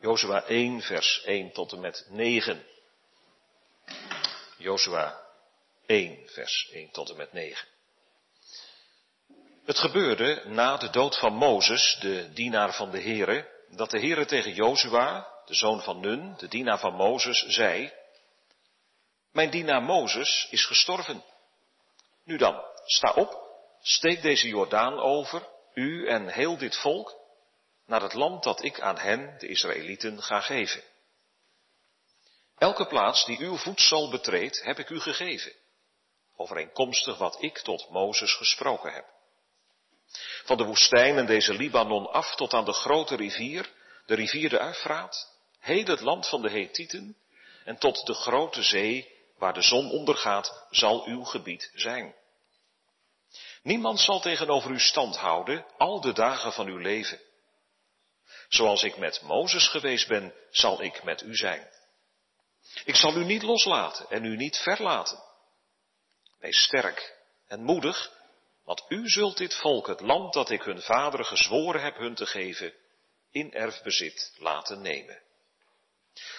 Jozua 1, vers 1 tot en met 9. Jozua 1, vers 1 tot en met 9. Het gebeurde na de dood van Mozes, de dienaar van de Here, dat de Here tegen Jozua, de zoon van Nun, de dienaar van Mozes, zei, Mijn dienaar Mozes is gestorven. Nu dan, sta op, steek deze Jordaan over, u en heel dit volk, naar het land dat ik aan hen, de Israëlieten, ga geven. Elke plaats die uw voedsel betreedt, heb ik u gegeven, overeenkomstig wat ik tot Mozes gesproken heb. Van de woestijn en deze Libanon af tot aan de grote rivier, de rivier de Uifraat, heel het land van de Hethieten en tot de grote zee, waar de zon ondergaat, zal uw gebied zijn. Niemand zal tegenover u stand houden al de dagen van uw leven. Zoals ik met Mozes geweest ben, zal ik met u zijn. Ik zal u niet loslaten en u niet verlaten. Wees sterk en moedig, want u zult dit volk, het land dat ik hun vaderen gezworen heb hun te geven, in erfbezit laten nemen.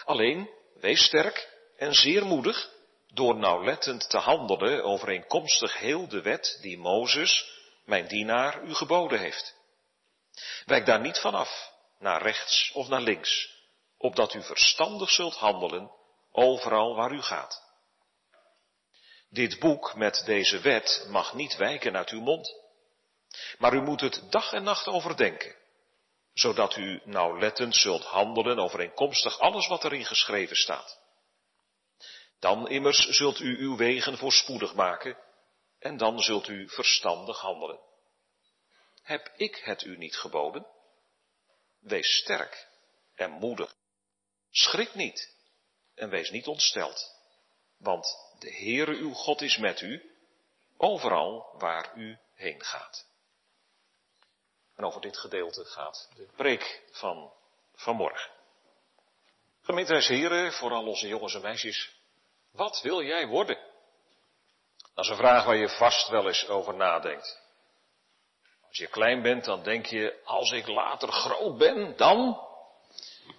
Alleen, wees sterk en zeer moedig, door nauwlettend te handelen overeenkomstig heel de wet die Mozes, mijn dienaar, u geboden heeft. Wijk daar niet vanaf, naar rechts of naar links, opdat u verstandig zult handelen overal waar u gaat. Dit boek met deze wet mag niet wijken uit uw mond, maar u moet het dag en nacht overdenken, zodat u nauwlettend zult handelen overeenkomstig alles wat erin geschreven staat. Dan immers zult u uw wegen voorspoedig maken en dan zult u verstandig handelen. Heb ik het u niet geboden? Wees sterk en moedig. Schrik niet en wees niet ontsteld, want de Heere uw God is met u, overal waar u heen gaat. En over dit gedeelte gaat de preek van vanmorgen. Gemeentehuis heren, vooral onze jongens en meisjes, wat wil jij worden? Dat is een vraag waar je vast wel eens over nadenkt. Als je klein bent, dan denk je, als ik later groot ben, dan?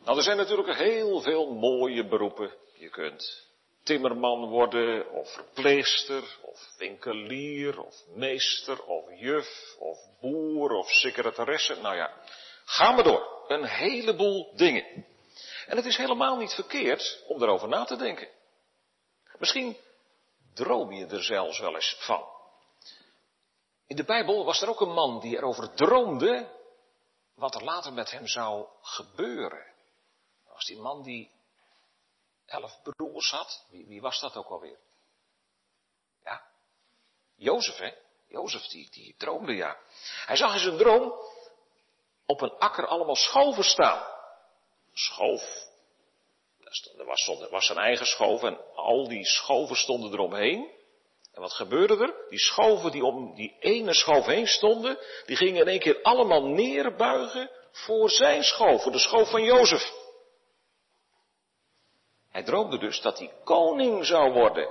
Nou, er zijn natuurlijk heel veel mooie beroepen. Je kunt timmerman worden, of verpleegster, of winkelier, of meester, of juf, of boer, of secretaresse. Nou ja, ga maar door. Een heleboel dingen. En het is helemaal niet verkeerd om erover na te denken. Misschien droom je er zelfs wel eens van. In de Bijbel was er ook een man die erover droomde wat er later met hem zou gebeuren. Dat was die man die elf broers had. Wie, wie was dat ook alweer? Ja, Jozef, hè? Jozef, die, die droomde, ja. Hij zag in zijn droom op een akker allemaal schoven staan. Schoof. Er was, was zijn eigen schoof en al die schoven stonden eromheen. En wat gebeurde er? Die schoven die om die ene schoof heen stonden, die gingen in één keer allemaal neerbuigen voor zijn schoof, voor de schoof van Jozef. Hij droomde dus dat hij koning zou worden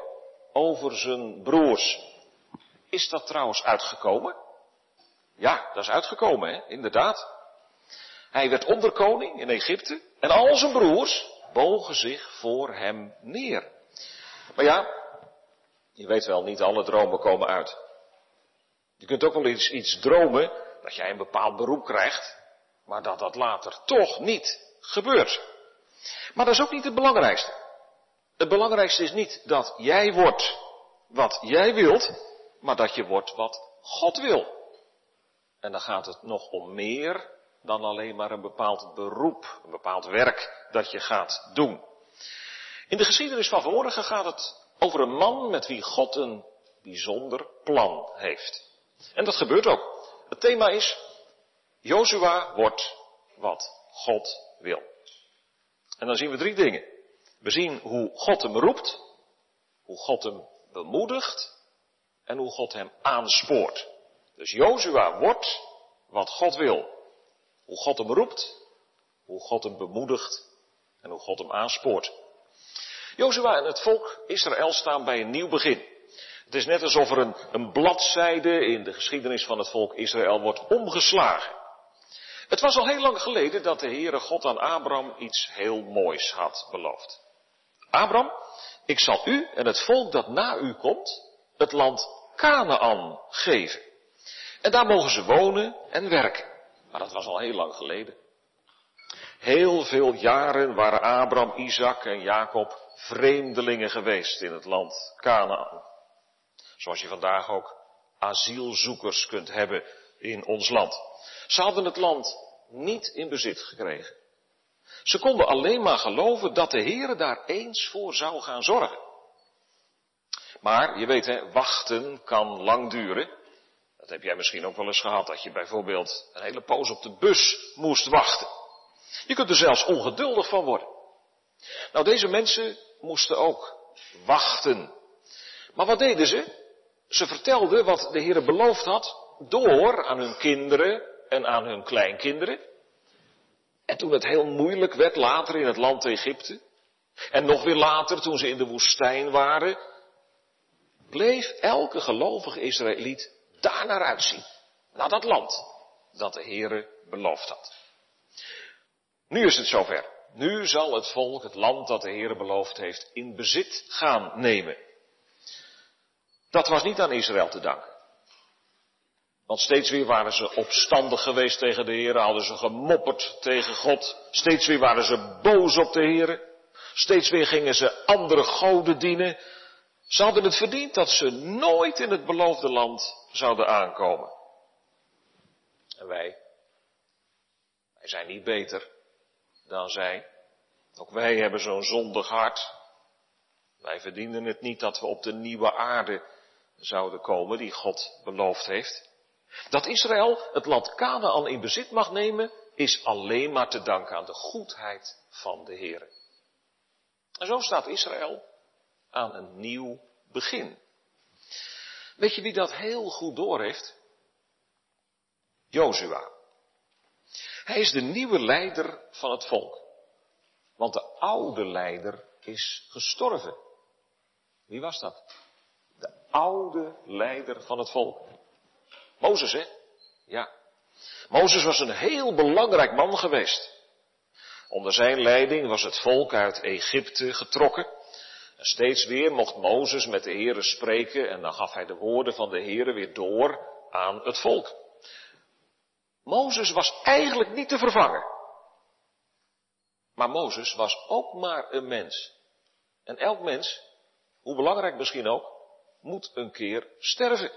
over zijn broers. Is dat trouwens uitgekomen? Ja, dat is uitgekomen, hè? inderdaad. Hij werd onderkoning in Egypte en al zijn broers bogen zich voor hem neer. Maar ja, je weet wel, niet alle dromen komen uit. Je kunt ook wel iets, iets dromen dat jij een bepaald beroep krijgt, maar dat dat later toch niet gebeurt. Maar dat is ook niet het belangrijkste. Het belangrijkste is niet dat jij wordt wat jij wilt, maar dat je wordt wat God wil. En dan gaat het nog om meer dan alleen maar een bepaald beroep, een bepaald werk dat je gaat doen. In de geschiedenis van vanmorgen gaat het over een man met wie God een bijzonder plan heeft. En dat gebeurt ook. Het thema is, Jozua wordt wat God wil. En dan zien we drie dingen. We zien hoe God hem roept, hoe God hem bemoedigt en hoe God hem aanspoort. Dus Jozua wordt wat God wil. Hoe God hem roept, hoe God hem bemoedigt en hoe God hem aanspoort. Jozua en het volk Israël staan bij een nieuw begin. Het is net alsof er een, een bladzijde in de geschiedenis van het volk Israël wordt omgeslagen. Het was al heel lang geleden dat de Heere God aan Abraham iets heel moois had beloofd. Abraham, ik zal u en het volk dat na u komt, het land Canaan geven. En daar mogen ze wonen en werken. Maar dat was al heel lang geleden. Heel veel jaren waren Abraham, Isaac en Jacob vreemdelingen geweest in het land Canaan. Zoals je vandaag ook asielzoekers kunt hebben in ons land. Ze hadden het land niet in bezit gekregen. Ze konden alleen maar geloven dat de Heer daar eens voor zou gaan zorgen. Maar je weet hè, wachten kan lang duren. Dat heb jij misschien ook wel eens gehad, dat je bijvoorbeeld een hele poos op de bus moest wachten. Je kunt er zelfs ongeduldig van worden. Nou, deze mensen moesten ook wachten. Maar wat deden ze? Ze vertelden wat de Heer beloofd had door aan hun kinderen en aan hun kleinkinderen. En toen het heel moeilijk werd later in het land Egypte, en nog weer later toen ze in de woestijn waren, bleef elke gelovige Israëliet daar naar uitzien. Naar dat land dat de Heere beloofd had. Nu is het zover. Nu zal het volk het land dat de Heere beloofd heeft in bezit gaan nemen. Dat was niet aan Israël te danken. Want steeds weer waren ze opstandig geweest tegen de Heer, hadden ze gemopperd tegen God. Steeds weer waren ze boos op de Heer. Steeds weer gingen ze andere goden dienen. Ze hadden het verdiend dat ze nooit in het beloofde land zouden aankomen. En wij, wij zijn niet beter dan zij. Ook wij hebben zo'n zondig hart. Wij verdienen het niet dat we op de nieuwe aarde zouden komen die God beloofd heeft. Dat Israël het land Canaan in bezit mag nemen, is alleen maar te danken aan de goedheid van de Heer. En zo staat Israël aan een nieuw begin. Weet je wie dat heel goed doorheeft? Jozua. Hij is de nieuwe leider van het volk. Want de oude leider is gestorven. Wie was dat? De oude leider van het volk. Mozes, hè? Ja. Mozes was een heel belangrijk man geweest. Onder zijn leiding was het volk uit Egypte getrokken. En steeds weer mocht Mozes met de Heere spreken en dan gaf hij de woorden van de Heere weer door aan het volk. Mozes was eigenlijk niet te vervangen. Maar Mozes was ook maar een mens. En elk mens, hoe belangrijk misschien ook, moet een keer sterven.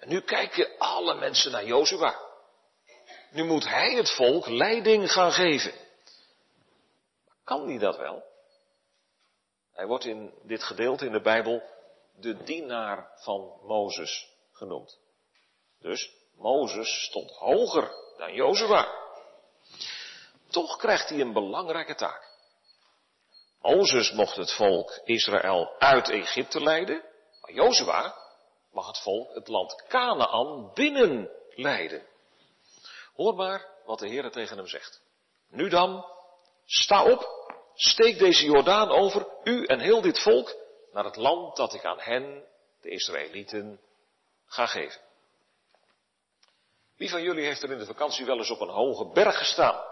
En nu kijken alle mensen naar Jozua. Nu moet hij het volk leiding gaan geven. Kan hij dat wel? Hij wordt in dit gedeelte in de Bijbel de dienaar van Mozes genoemd. Dus Mozes stond hoger dan Jozua. Toch krijgt hij een belangrijke taak. Mozes mocht het volk Israël uit Egypte leiden, maar Jozua mag het volk het land Canaan binnenleiden. Hoor maar wat de Heer tegen hem zegt. Nu dan, sta op, steek deze Jordaan over, u en heel dit volk, naar het land dat ik aan hen, de Israëlieten, ga geven. Wie van jullie heeft er in de vakantie wel eens op een hoge berg gestaan?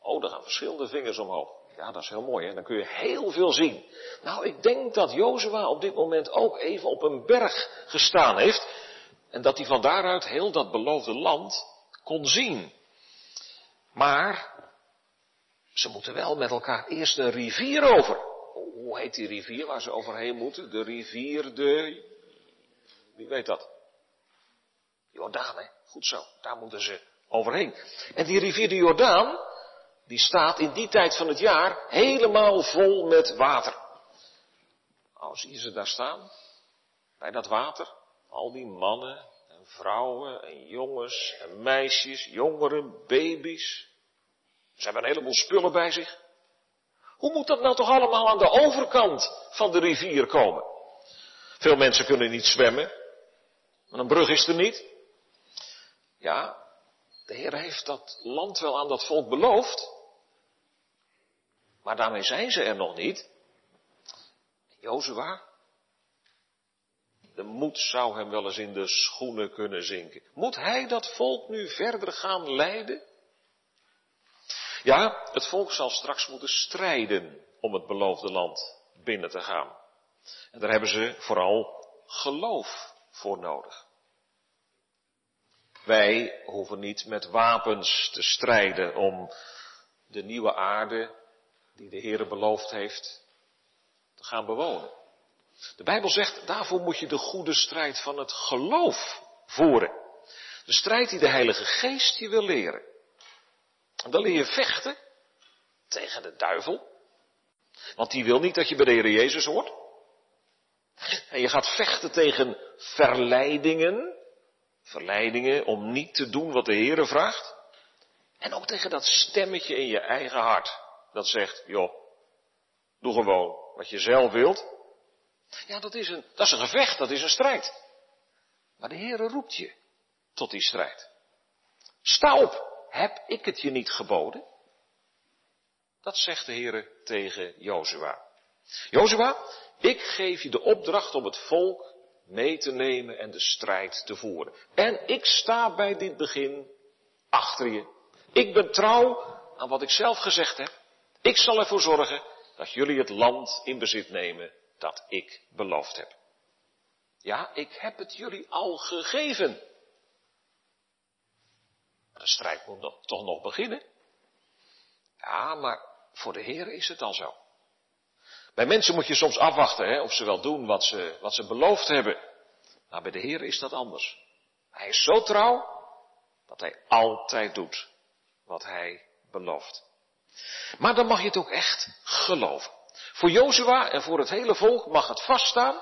Oh, daar gaan verschillende vingers omhoog. Ja, dat is heel mooi, hè? dan kun je heel veel zien. Nou, ik denk dat Jozua op dit moment ook even op een berg gestaan heeft. En dat hij van daaruit heel dat beloofde land kon zien. Maar ze moeten wel met elkaar eerst een rivier over. Hoe heet die rivier waar ze overheen moeten? De rivier de. Wie weet dat? Jordaan, hè? Goed zo, daar moeten ze overheen. En die rivier de Jordaan, die staat in die tijd van het jaar helemaal vol met water. Nou, zie je ze daar staan, bij dat water, al die mannen en vrouwen en jongens en meisjes, jongeren, baby's. Ze hebben een heleboel spullen bij zich. Hoe moet dat nou toch allemaal aan de overkant van de rivier komen? Veel mensen kunnen niet zwemmen, maar een brug is er niet. Ja, de Heer heeft dat land wel aan dat volk beloofd. Maar daarmee zijn ze er nog niet. Jozua, de moed zou hem wel eens in de schoenen kunnen zinken. Moet hij dat volk nu verder gaan leiden? Ja, het volk zal straks moeten strijden om het beloofde land binnen te gaan. En daar hebben ze vooral geloof voor nodig. Wij hoeven niet met wapens te strijden om de nieuwe aarde die de Heer beloofd heeft te gaan bewonen. De Bijbel zegt, daarvoor moet je de goede strijd van het geloof voeren. De strijd die de Heilige Geest je wil leren. Dan leer je vechten tegen de duivel. Want die wil niet dat je bij de Heer Jezus hoort. En je gaat vechten tegen verleidingen. Verleidingen om niet te doen wat de Heer vraagt. En ook tegen dat stemmetje in je eigen hart. Dat zegt, joh, doe gewoon wat je zelf wilt. Ja, dat is een, dat is een gevecht, dat is een strijd. Maar de Heere roept je tot die strijd. Sta op, heb ik het je niet geboden? Dat zegt de Heere tegen Jozua. Jozua, ik geef je de opdracht om het volk mee te nemen en de strijd te voeren. En ik sta bij dit begin achter je. Ik ben trouw aan wat ik zelf gezegd heb. Ik zal ervoor zorgen dat jullie het land in bezit nemen dat ik beloofd heb. Ja, ik heb het jullie al gegeven. De strijd moet toch nog beginnen. Ja, maar voor de Heer is het al zo. Bij mensen moet je soms afwachten hè, of ze wel doen wat ze, wat ze beloofd hebben. Maar bij de Heer is dat anders. Hij is zo trouw dat hij altijd doet wat hij belooft. Maar dan mag je het ook echt geloven. Voor Jozua en voor het hele volk mag het vaststaan.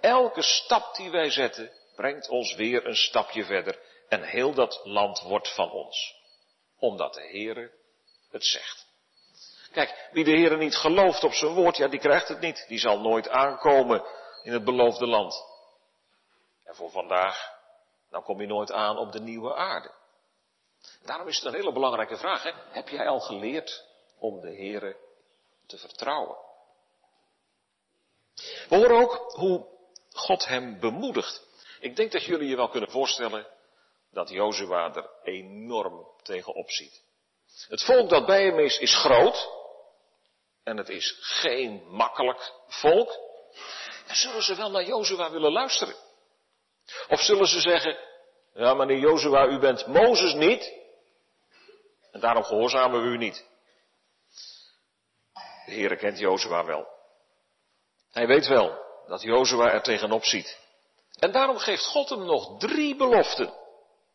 Elke stap die wij zetten brengt ons weer een stapje verder en heel dat land wordt van ons. Omdat de Heere het zegt. Kijk, wie de Heere niet gelooft op zijn woord, ja die krijgt het niet. Die zal nooit aankomen in het beloofde land. En voor vandaag, dan kom je nooit aan op de nieuwe aarde. Daarom is het een hele belangrijke vraag. Hè? Heb jij al geleerd om de Heere te vertrouwen? We horen ook hoe God hem bemoedigt. Ik denk dat jullie je wel kunnen voorstellen dat Jozua er enorm tegen ziet. Het volk dat bij hem is, is groot. En het is geen makkelijk volk. En zullen ze wel naar Jozua willen luisteren? Of zullen ze zeggen, ja meneer Jozua, u bent Mozes niet. En daarom gehoorzamen we u niet. De Heere kent Jozua wel. Hij weet wel dat Jozua er tegenop ziet. En daarom geeft God hem nog drie beloften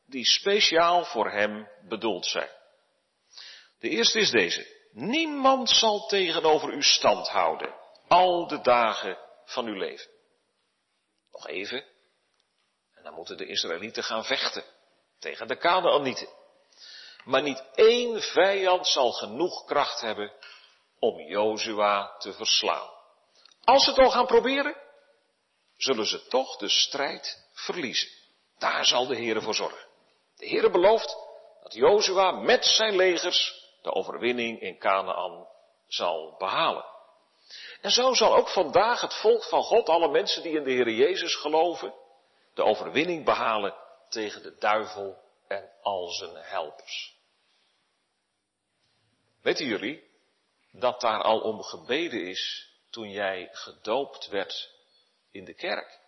die speciaal voor hem bedoeld zijn. De eerste is deze. Niemand zal tegenover u stand houden, al de dagen van uw leven. Nog even. En dan moeten de Israëlieten gaan vechten tegen de Kanaanieten. Maar niet één vijand zal genoeg kracht hebben om Jozua te verslaan. Als ze het al gaan proberen, zullen ze toch de strijd verliezen. Daar zal de Heer voor zorgen. De Heer belooft dat Jozua met zijn legers de overwinning in Canaan zal behalen. En zo zal ook vandaag het volk van God, alle mensen die in de Heer Jezus geloven, de overwinning behalen tegen de duivel en al zijn helpers. Weten jullie dat daar al om gebeden is toen jij gedoopt werd in de kerk?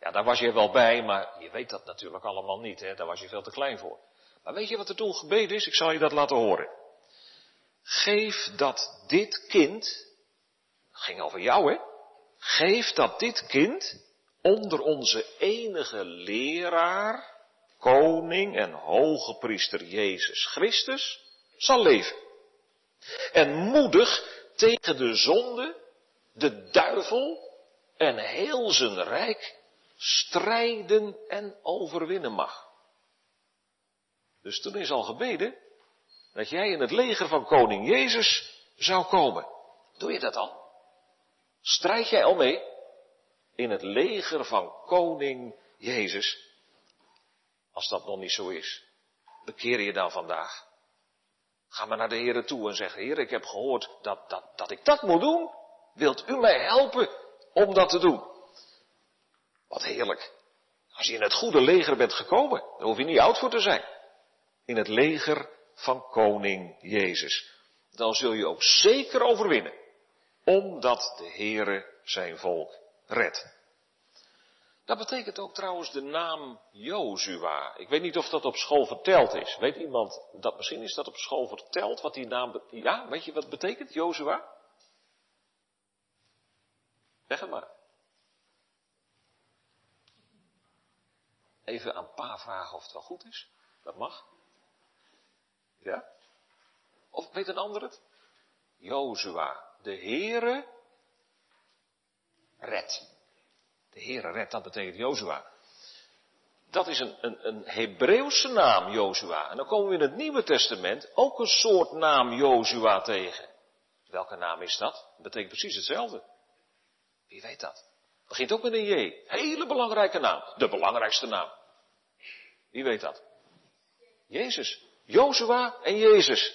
Ja, daar was je wel bij, maar je weet dat natuurlijk allemaal niet, hè? daar was je veel te klein voor. Maar weet je wat er toen gebeden is? Ik zal je dat laten horen. Geef dat dit kind, ging over jou hè, geef dat dit kind onder onze enige leraar, koning en hoge priester Jezus Christus zal leven. En moedig tegen de zonde, de duivel en heel zijn rijk strijden en overwinnen mag. Dus toen is al gebeden dat jij in het leger van koning Jezus zou komen. Doe je dat al? Strijd jij al mee in het leger van koning Jezus? Als dat nog niet zo is, bekeer je dan vandaag. Ga maar naar de Heer toe en zeg, Heer, ik heb gehoord dat, dat, dat ik dat moet doen. Wilt u mij helpen om dat te doen? Wat heerlijk. Als je in het goede leger bent gekomen, dan hoef je niet oud voor te zijn. In het leger van koning Jezus. Dan zul je ook zeker overwinnen, omdat de Heere zijn volk redt. Dat betekent ook trouwens de naam Jozua. Ik weet niet of dat op school verteld is. Weet iemand dat misschien is dat op school verteld wat die naam. Ja, weet je wat betekent, Jozua? Zeg het maar. Even aan pa vragen of het wel goed is. Dat mag. Ja? Of weet een ander het? Jozua. De Heere red. De Heere red, dat betekent Jozua. Dat is een, een, een Hebreeuwse naam, Jozua. En dan komen we in het Nieuwe Testament ook een soort naam Jozua tegen. Welke naam is dat? Dat betekent precies hetzelfde. Wie weet dat? Begint ook met een J. Hele belangrijke naam. De belangrijkste naam. Wie weet dat? Jezus. Jozua en Jezus.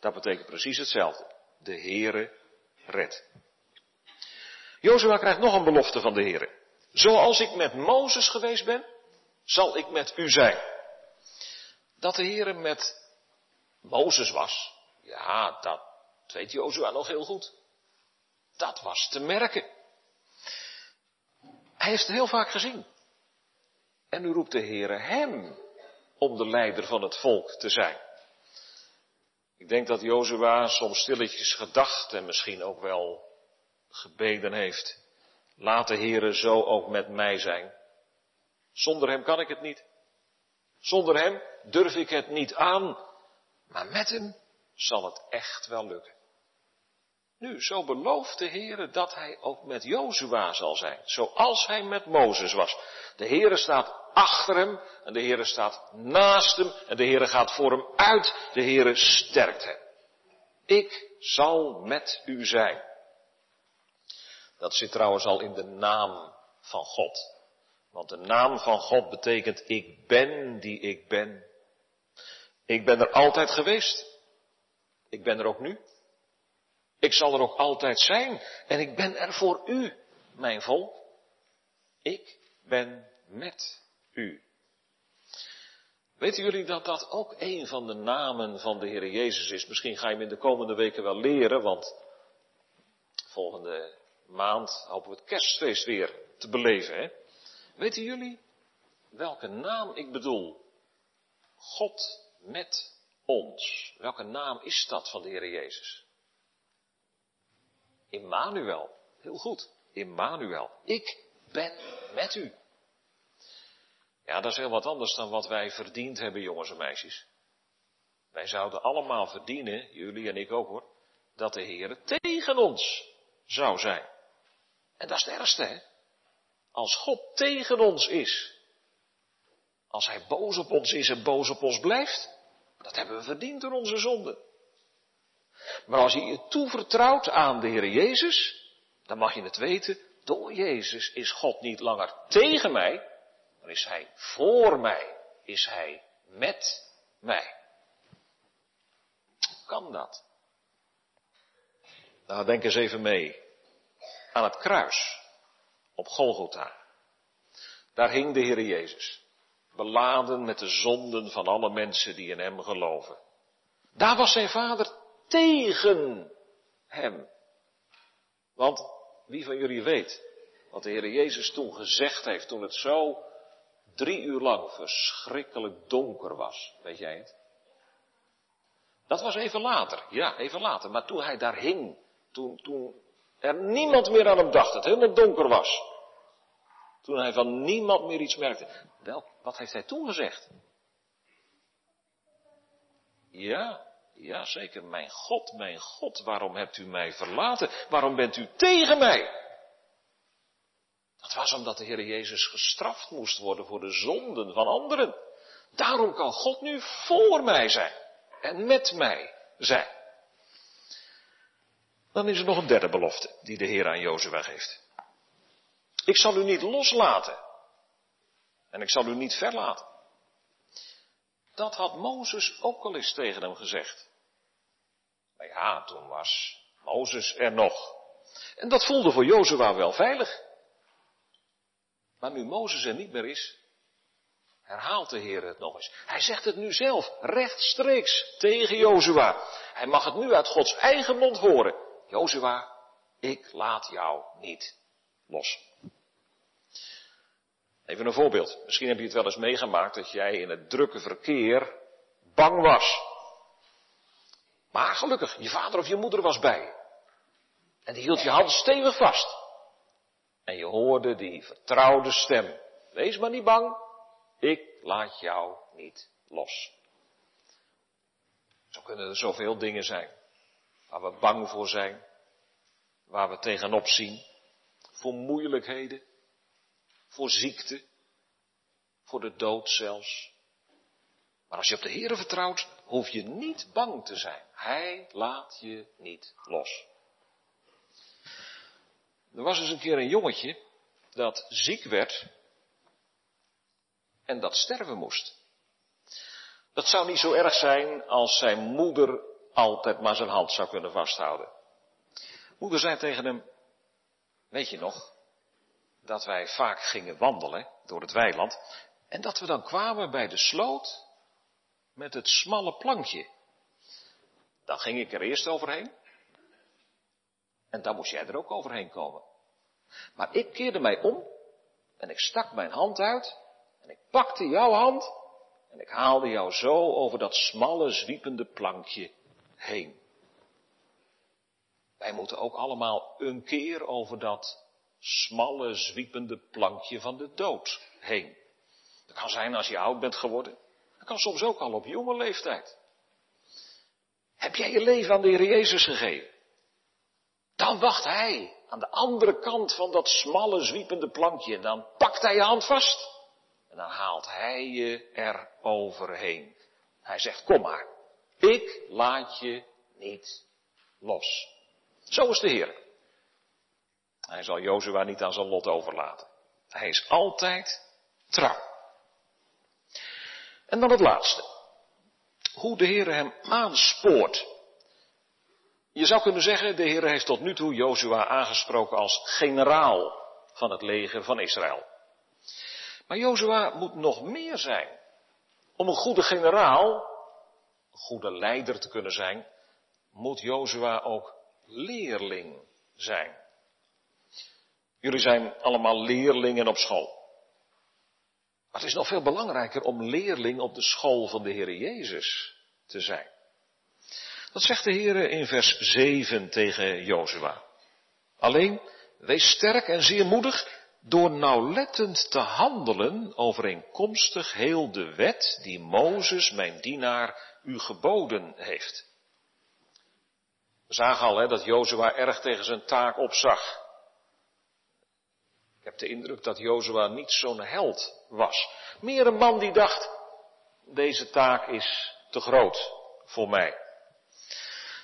Dat betekent precies hetzelfde. De Heere red. Jozua krijgt nog een belofte van de Heere. Zoals ik met Mozes geweest ben, zal ik met u zijn. Dat de Heere met Mozes was, ja, dat weet Jozua nog heel goed. Dat was te merken. Hij heeft het heel vaak gezien. En nu roept de Heere hem om de leider van het volk te zijn. Ik denk dat Jozua soms stilletjes gedacht en misschien ook wel gebeden heeft. Laat de Heere zo ook met mij zijn. Zonder hem kan ik het niet. Zonder hem durf ik het niet aan. Maar met hem zal het echt wel lukken. Nu, zo belooft de Heere dat hij ook met Jozua zal zijn, zoals hij met Mozes was. De Heere staat achter hem en de Heere staat naast hem en de Heere gaat voor hem uit. De Heere sterkt hem. Ik zal met u zijn. Dat zit trouwens al in de naam van God. Want de naam van God betekent ik ben die ik ben. Ik ben er altijd geweest. Ik ben er ook nu. Ik zal er ook altijd zijn. En ik ben er voor u, mijn volk. Ik ben met u. Weten jullie dat dat ook een van de namen van de Heer Jezus is? Misschien ga je hem in de komende weken wel leren, want volgende maand hopen we het kerstfeest weer te beleven. Hè? Weten jullie welke naam ik bedoel? God met ons. Welke naam is dat van de Heer Jezus? Immanuel. Heel goed. Immanuel. Ik ben met u. Ja, dat is heel wat anders dan wat wij verdiend hebben, jongens en meisjes. Wij zouden allemaal verdienen, jullie en ik ook hoor, dat de Heer tegen ons zou zijn. En dat is het ergste, hè? Als God tegen ons is, als Hij boos op ons is en boos op ons blijft, dat hebben we verdiend door onze zonde. Maar als je je toevertrouwt aan de Heer Jezus, dan mag je het weten, door Jezus is God niet langer tegen mij, maar is Hij voor mij, is Hij met mij. Hoe kan dat? Nou, denk eens even mee aan het kruis op Golgotha. Daar hing de Heer Jezus, beladen met de zonden van alle mensen die in Hem geloven. Daar was zijn vader tegen Hem. Want wie van jullie weet wat de Heer Jezus toen gezegd heeft, toen het zo drie uur lang verschrikkelijk donker was, weet jij het? Dat was even later, ja, even later. Maar toen hij daar hing, toen, toen er niemand meer aan hem dacht, het helemaal donker was. Toen hij van niemand meer iets merkte. Wel, wat heeft hij toen gezegd? Ja, ja zeker. Mijn God, mijn God, waarom hebt u mij verlaten? Waarom bent u tegen mij? Dat was omdat de Heer Jezus gestraft moest worden voor de zonden van anderen. Daarom kan God nu voor mij zijn en met mij zijn. Dan is er nog een derde belofte die de Heer aan Jozua geeft. Ik zal u niet loslaten. En ik zal u niet verlaten. Dat had Mozes ook al eens tegen hem gezegd. Maar ja, toen was Mozes er nog. En dat voelde voor Jozua wel veilig. Maar nu Mozes er niet meer is, herhaalt de Heer het nog eens. Hij zegt het nu zelf, rechtstreeks tegen Jozua. Hij mag het nu uit Gods eigen mond horen. Jozua, ik laat jou niet los. Even een voorbeeld. Misschien heb je het wel eens meegemaakt dat jij in het drukke verkeer bang was. Maar gelukkig, je vader of je moeder was bij. En die hield je hand stevig vast. En je hoorde die vertrouwde stem. Wees maar niet bang, ik laat jou niet los. Zo kunnen er zoveel dingen zijn. Waar we bang voor zijn. Waar we tegenop zien. Voor moeilijkheden. Voor ziekte. Voor de dood zelfs. Maar als je op de Heer vertrouwt, hoef je niet bang te zijn. Hij laat je niet los. Er was eens een keer een jongetje dat ziek werd en dat sterven moest. Dat zou niet zo erg zijn als zijn moeder altijd maar zijn hand zou kunnen vasthouden. Moeder zei tegen hem, weet je nog, dat wij vaak gingen wandelen door het weiland en dat we dan kwamen bij de sloot met het smalle plankje. Dan ging ik er eerst overheen en dan moest jij er ook overheen komen. Maar ik keerde mij om en ik stak mijn hand uit en ik pakte jouw hand en ik haalde jou zo over dat smalle, zwiepende plankje heen. Wij moeten ook allemaal een keer over dat smalle, zwiepende plankje van de dood heen. Dat kan zijn als je oud bent geworden. Kan soms ook al op jonge leeftijd. Heb jij je leven aan de Heer Jezus gegeven? Dan wacht Hij aan de andere kant van dat smalle, zwiepende plankje. Dan pakt Hij je hand vast. En dan haalt Hij je er overheen. Hij zegt, kom maar. Ik laat je niet los. Zo is de Heer. Hij zal Jozua niet aan zijn lot overlaten. Hij is altijd trouw. En dan het laatste. Hoe de Heer hem aanspoort. Je zou kunnen zeggen, de Heer heeft tot nu toe Jozua aangesproken als generaal van het leger van Israël. Maar Jozua moet nog meer zijn. Om een goede generaal, een goede leider te kunnen zijn, moet Jozua ook leerling zijn. Jullie zijn allemaal leerlingen op school. Maar het is nog veel belangrijker om leerling op de school van de Heer Jezus te zijn. Dat zegt de Heer in vers 7 tegen Jozua. Alleen, wees sterk en zeer moedig door nauwlettend te handelen overeenkomstig heel de wet die Mozes, mijn dienaar, u geboden heeft. We zagen al hè, dat Jozua erg tegen zijn taak opzag. Heb de indruk dat Jozua niet zo'n held was. Meer een man die dacht, deze taak is te groot voor mij.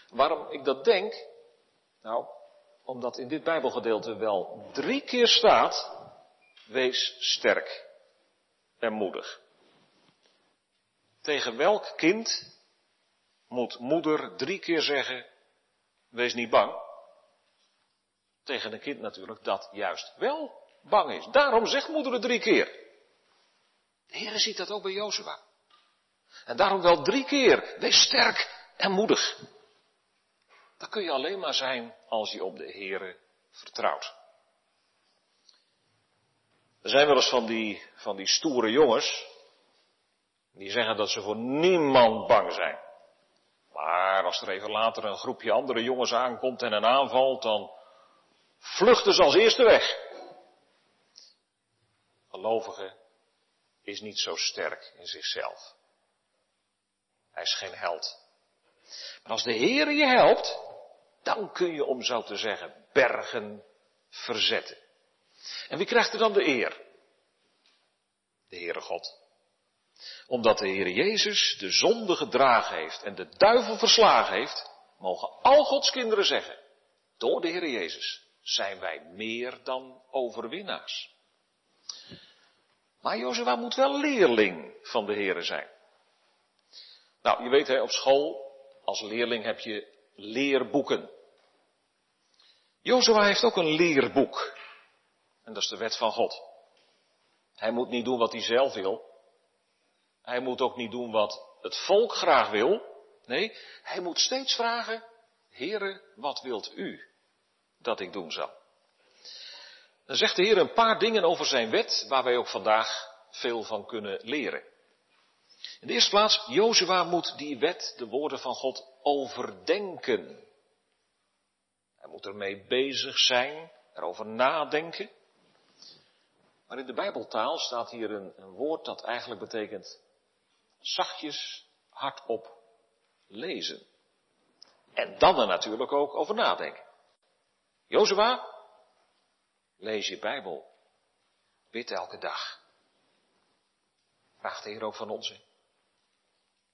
Waarom ik dat denk? Nou, omdat in dit Bijbelgedeelte wel drie keer staat, wees sterk en moedig. Tegen welk kind moet moeder drie keer zeggen, wees niet bang? Tegen een kind natuurlijk dat juist wel bang is. Daarom zegt moeder het drie keer. De Heer ziet dat ook bij Jozua. En daarom wel drie keer, wees sterk en moedig. Dat kun je alleen maar zijn als je op de Heere vertrouwt. Er zijn wel eens van die, van die stoere jongens, die zeggen dat ze voor niemand bang zijn. Maar als er even later een groepje andere jongens aankomt en een aanvalt, dan vluchten ze als eerste weg. Gelovige is niet zo sterk in zichzelf. Hij is geen held. Maar als de Heer je helpt, dan kun je, om zo te zeggen, bergen verzetten. En wie krijgt er dan de eer? De Heere God. Omdat de Heer Jezus de zonde gedragen heeft en de duivel verslagen heeft, mogen al Gods kinderen zeggen, door de Heer Jezus zijn wij meer dan overwinnaars. Maar Jozua moet wel leerling van de Heere zijn. Nou, je weet hè, op school, als leerling heb je leerboeken. Jozua heeft ook een leerboek. En dat is de wet van God. Hij moet niet doen wat hij zelf wil, Hij moet ook niet doen wat het volk graag wil. Nee, hij moet steeds vragen, Heere, wat wilt u dat ik doen zal? Dan zegt de Heer een paar dingen over zijn wet, waar wij ook vandaag veel van kunnen leren. In de eerste plaats, Jozua moet die wet, de woorden van God, overdenken. Hij moet ermee bezig zijn, erover nadenken. Maar in de Bijbeltaal staat hier een, woord dat eigenlijk betekent zachtjes, hardop lezen. En dan er natuurlijk ook over nadenken. Jozua, lees je Bijbel. Bid elke dag. Vraagt de Heer ook van ons.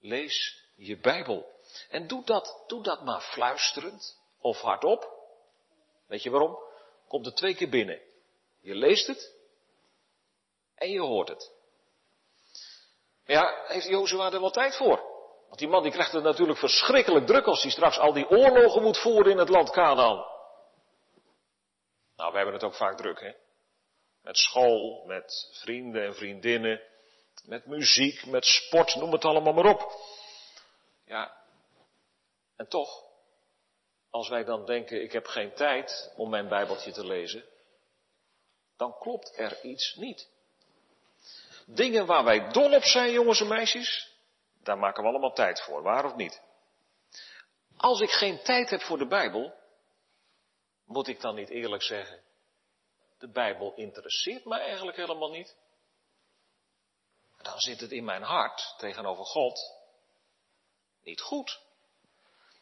Lees je Bijbel. En doe dat, doe dat maar fluisterend of hardop. Weet je waarom? Komt er twee keer binnen. Je leest het en je hoort het. Ja, heeft Jozua er wel tijd voor? Want die man die krijgt het natuurlijk verschrikkelijk druk als hij straks al die oorlogen moet voeren in het land Canaan. Nou, we hebben het ook vaak druk, hè? Met school, met vrienden en vriendinnen, met muziek, met sport, noem het allemaal maar op. Ja, en toch, als wij dan denken, ik heb geen tijd om mijn Bijbeltje te lezen, dan klopt er iets niet. Dingen waar wij dol op zijn, jongens en meisjes, daar maken we allemaal tijd voor, waar of niet? Als ik geen tijd heb voor de Bijbel, moet ik dan niet eerlijk zeggen, de Bijbel interesseert mij eigenlijk helemaal niet. Dan zit het in mijn hart tegenover God niet goed.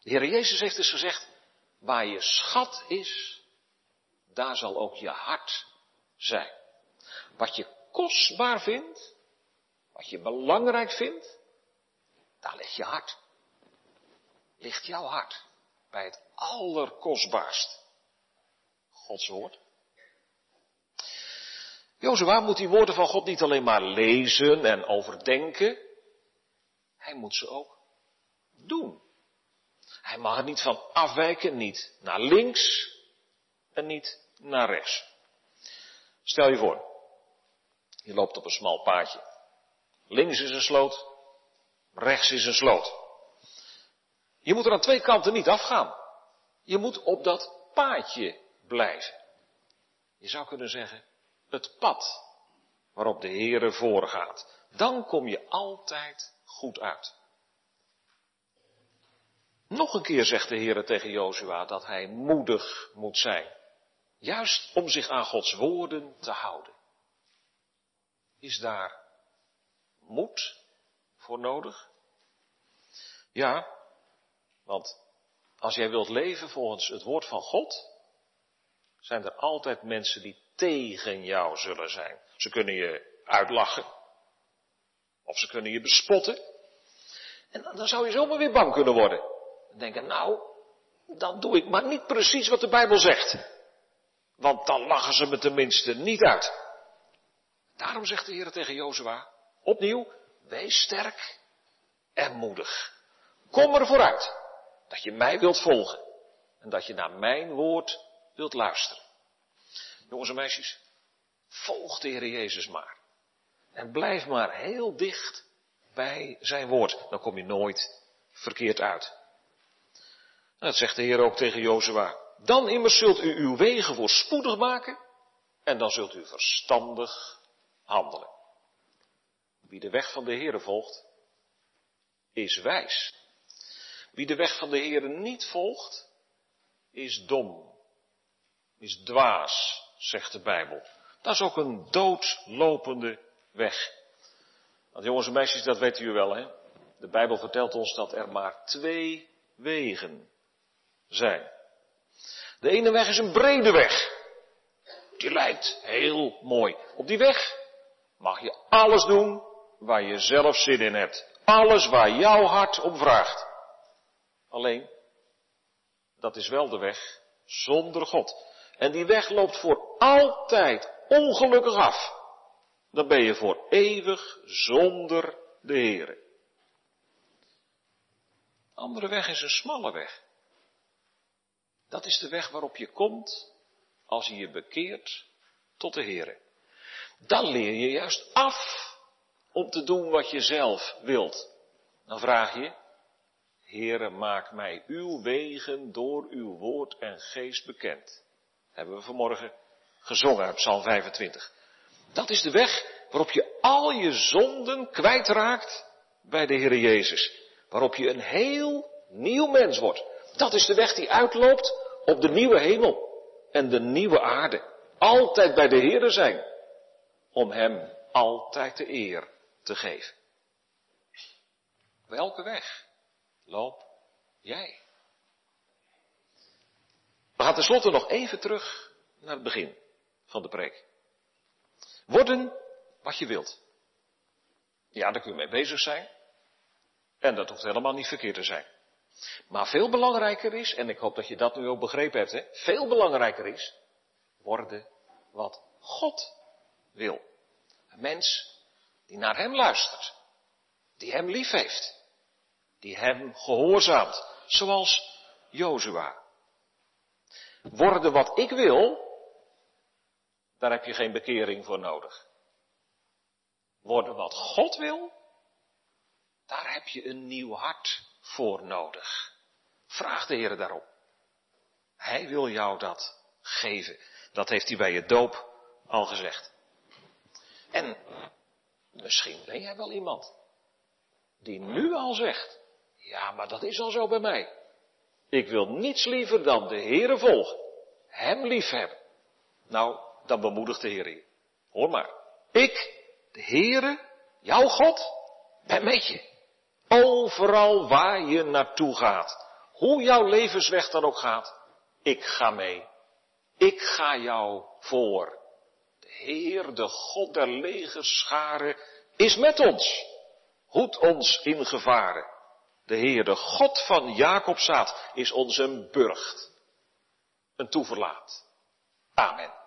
De Heer Jezus heeft dus gezegd, waar je schat is, daar zal ook je hart zijn. Wat je kostbaar vindt, wat je belangrijk vindt, daar ligt je hart. Ligt jouw hart bij het allerkostbaarst. Gods woord. Jozua moet die woorden van God niet alleen maar lezen en overdenken, hij moet ze ook doen. Hij mag er niet van afwijken, niet naar links en niet naar rechts. Stel je voor, je loopt op een smal paadje. Links is een sloot, rechts is een sloot. Je moet er aan twee kanten niet afgaan. Je moet op dat paadje blijven. Je zou kunnen zeggen, het pad waarop de Heere voorgaat. Dan kom je altijd goed uit. Nog een keer zegt de Heere tegen Jozua dat hij moedig moet zijn. Juist om zich aan Gods woorden te houden. Is daar moed voor nodig? Ja, want als jij wilt leven volgens het woord van God, zijn er altijd mensen die tegen jou zullen zijn. Ze kunnen je uitlachen. Of ze kunnen je bespotten. En dan, zou je zomaar weer bang kunnen worden. En denken, nou, dan doe ik maar niet precies wat de Bijbel zegt. Want dan lachen ze me tenminste niet uit. Daarom zegt de Heer tegen Jozua, opnieuw, wees sterk en moedig. Kom er vooruit dat je mij wilt volgen en dat je naar mijn woord wilt luisteren. Jongens en meisjes, volg de Heer Jezus maar. En blijf maar heel dicht bij zijn woord. Dan kom je nooit verkeerd uit. Dat zegt de Heer ook tegen Jozua. Dan immers zult u uw wegen voorspoedig maken en dan zult u verstandig handelen. Wie de weg van de Heer volgt, is wijs. Wie de weg van de Heer niet volgt, is dom, is dwaas, zegt de Bijbel. Dat is ook een doodlopende weg. Want jongens en meisjes, dat weten u wel, hè? De Bijbel vertelt ons dat er maar twee wegen zijn. De ene weg is een brede weg. Die lijkt heel mooi. Op die weg mag je alles doen waar je zelf zin in hebt. Alles waar jouw hart om vraagt. Alleen, dat is wel de weg zonder God. En die weg loopt voor altijd ongelukkig af. Dan ben je voor eeuwig zonder de Heer. Andere weg is een smalle weg. Dat is de weg waarop je komt als je je bekeert tot de Heer. Dan leer je juist af om te doen wat je zelf wilt. Dan vraag je, Heere, maak mij uw wegen door uw woord en geest bekend. Hebben we vanmorgen gezongen uit Psalm 25. Dat is de weg waarop je al je zonden kwijtraakt bij de Heere Jezus. Waarop je een heel nieuw mens wordt. Dat is de weg die uitloopt op de nieuwe hemel en de nieuwe aarde. Altijd bij de Heere zijn. Om Hem altijd de eer te geven. Welke weg loop jij? We gaan tenslotte nog even terug naar het begin van de preek. Worden wat je wilt. Ja, daar kun je mee bezig zijn. En dat hoeft helemaal niet verkeerd te zijn. Maar veel belangrijker is, en ik hoop dat je dat nu ook begrepen hebt, hè, veel belangrijker is, worden wat God wil. Een mens die naar Hem luistert, die Hem lief heeft, die Hem gehoorzaamt, zoals Jozua. Worden wat ik wil, daar heb je geen bekering voor nodig. Worden wat God wil, daar heb je een nieuw hart voor nodig. Vraag de Heer daarom. Hij wil jou dat geven. Dat heeft hij bij je doop al gezegd. En misschien ben jij wel iemand die nu al zegt, ja, maar dat is al zo bij mij. Ik wil niets liever dan de Heere volgen, Hem liefhebben. Nou, dan bemoedigt de Heer je. Hoor maar. Ik, de Heere, jouw God, ben met je. Overal waar je naartoe gaat. Hoe jouw levensweg dan ook gaat. Ik ga mee. Ik ga jou voor. De Heer, de God der legerscharen, is met ons. Hoed ons in gevaren. De Heer, de God van Jacobzaad, is ons een burcht. Een toeverlaat. Amen.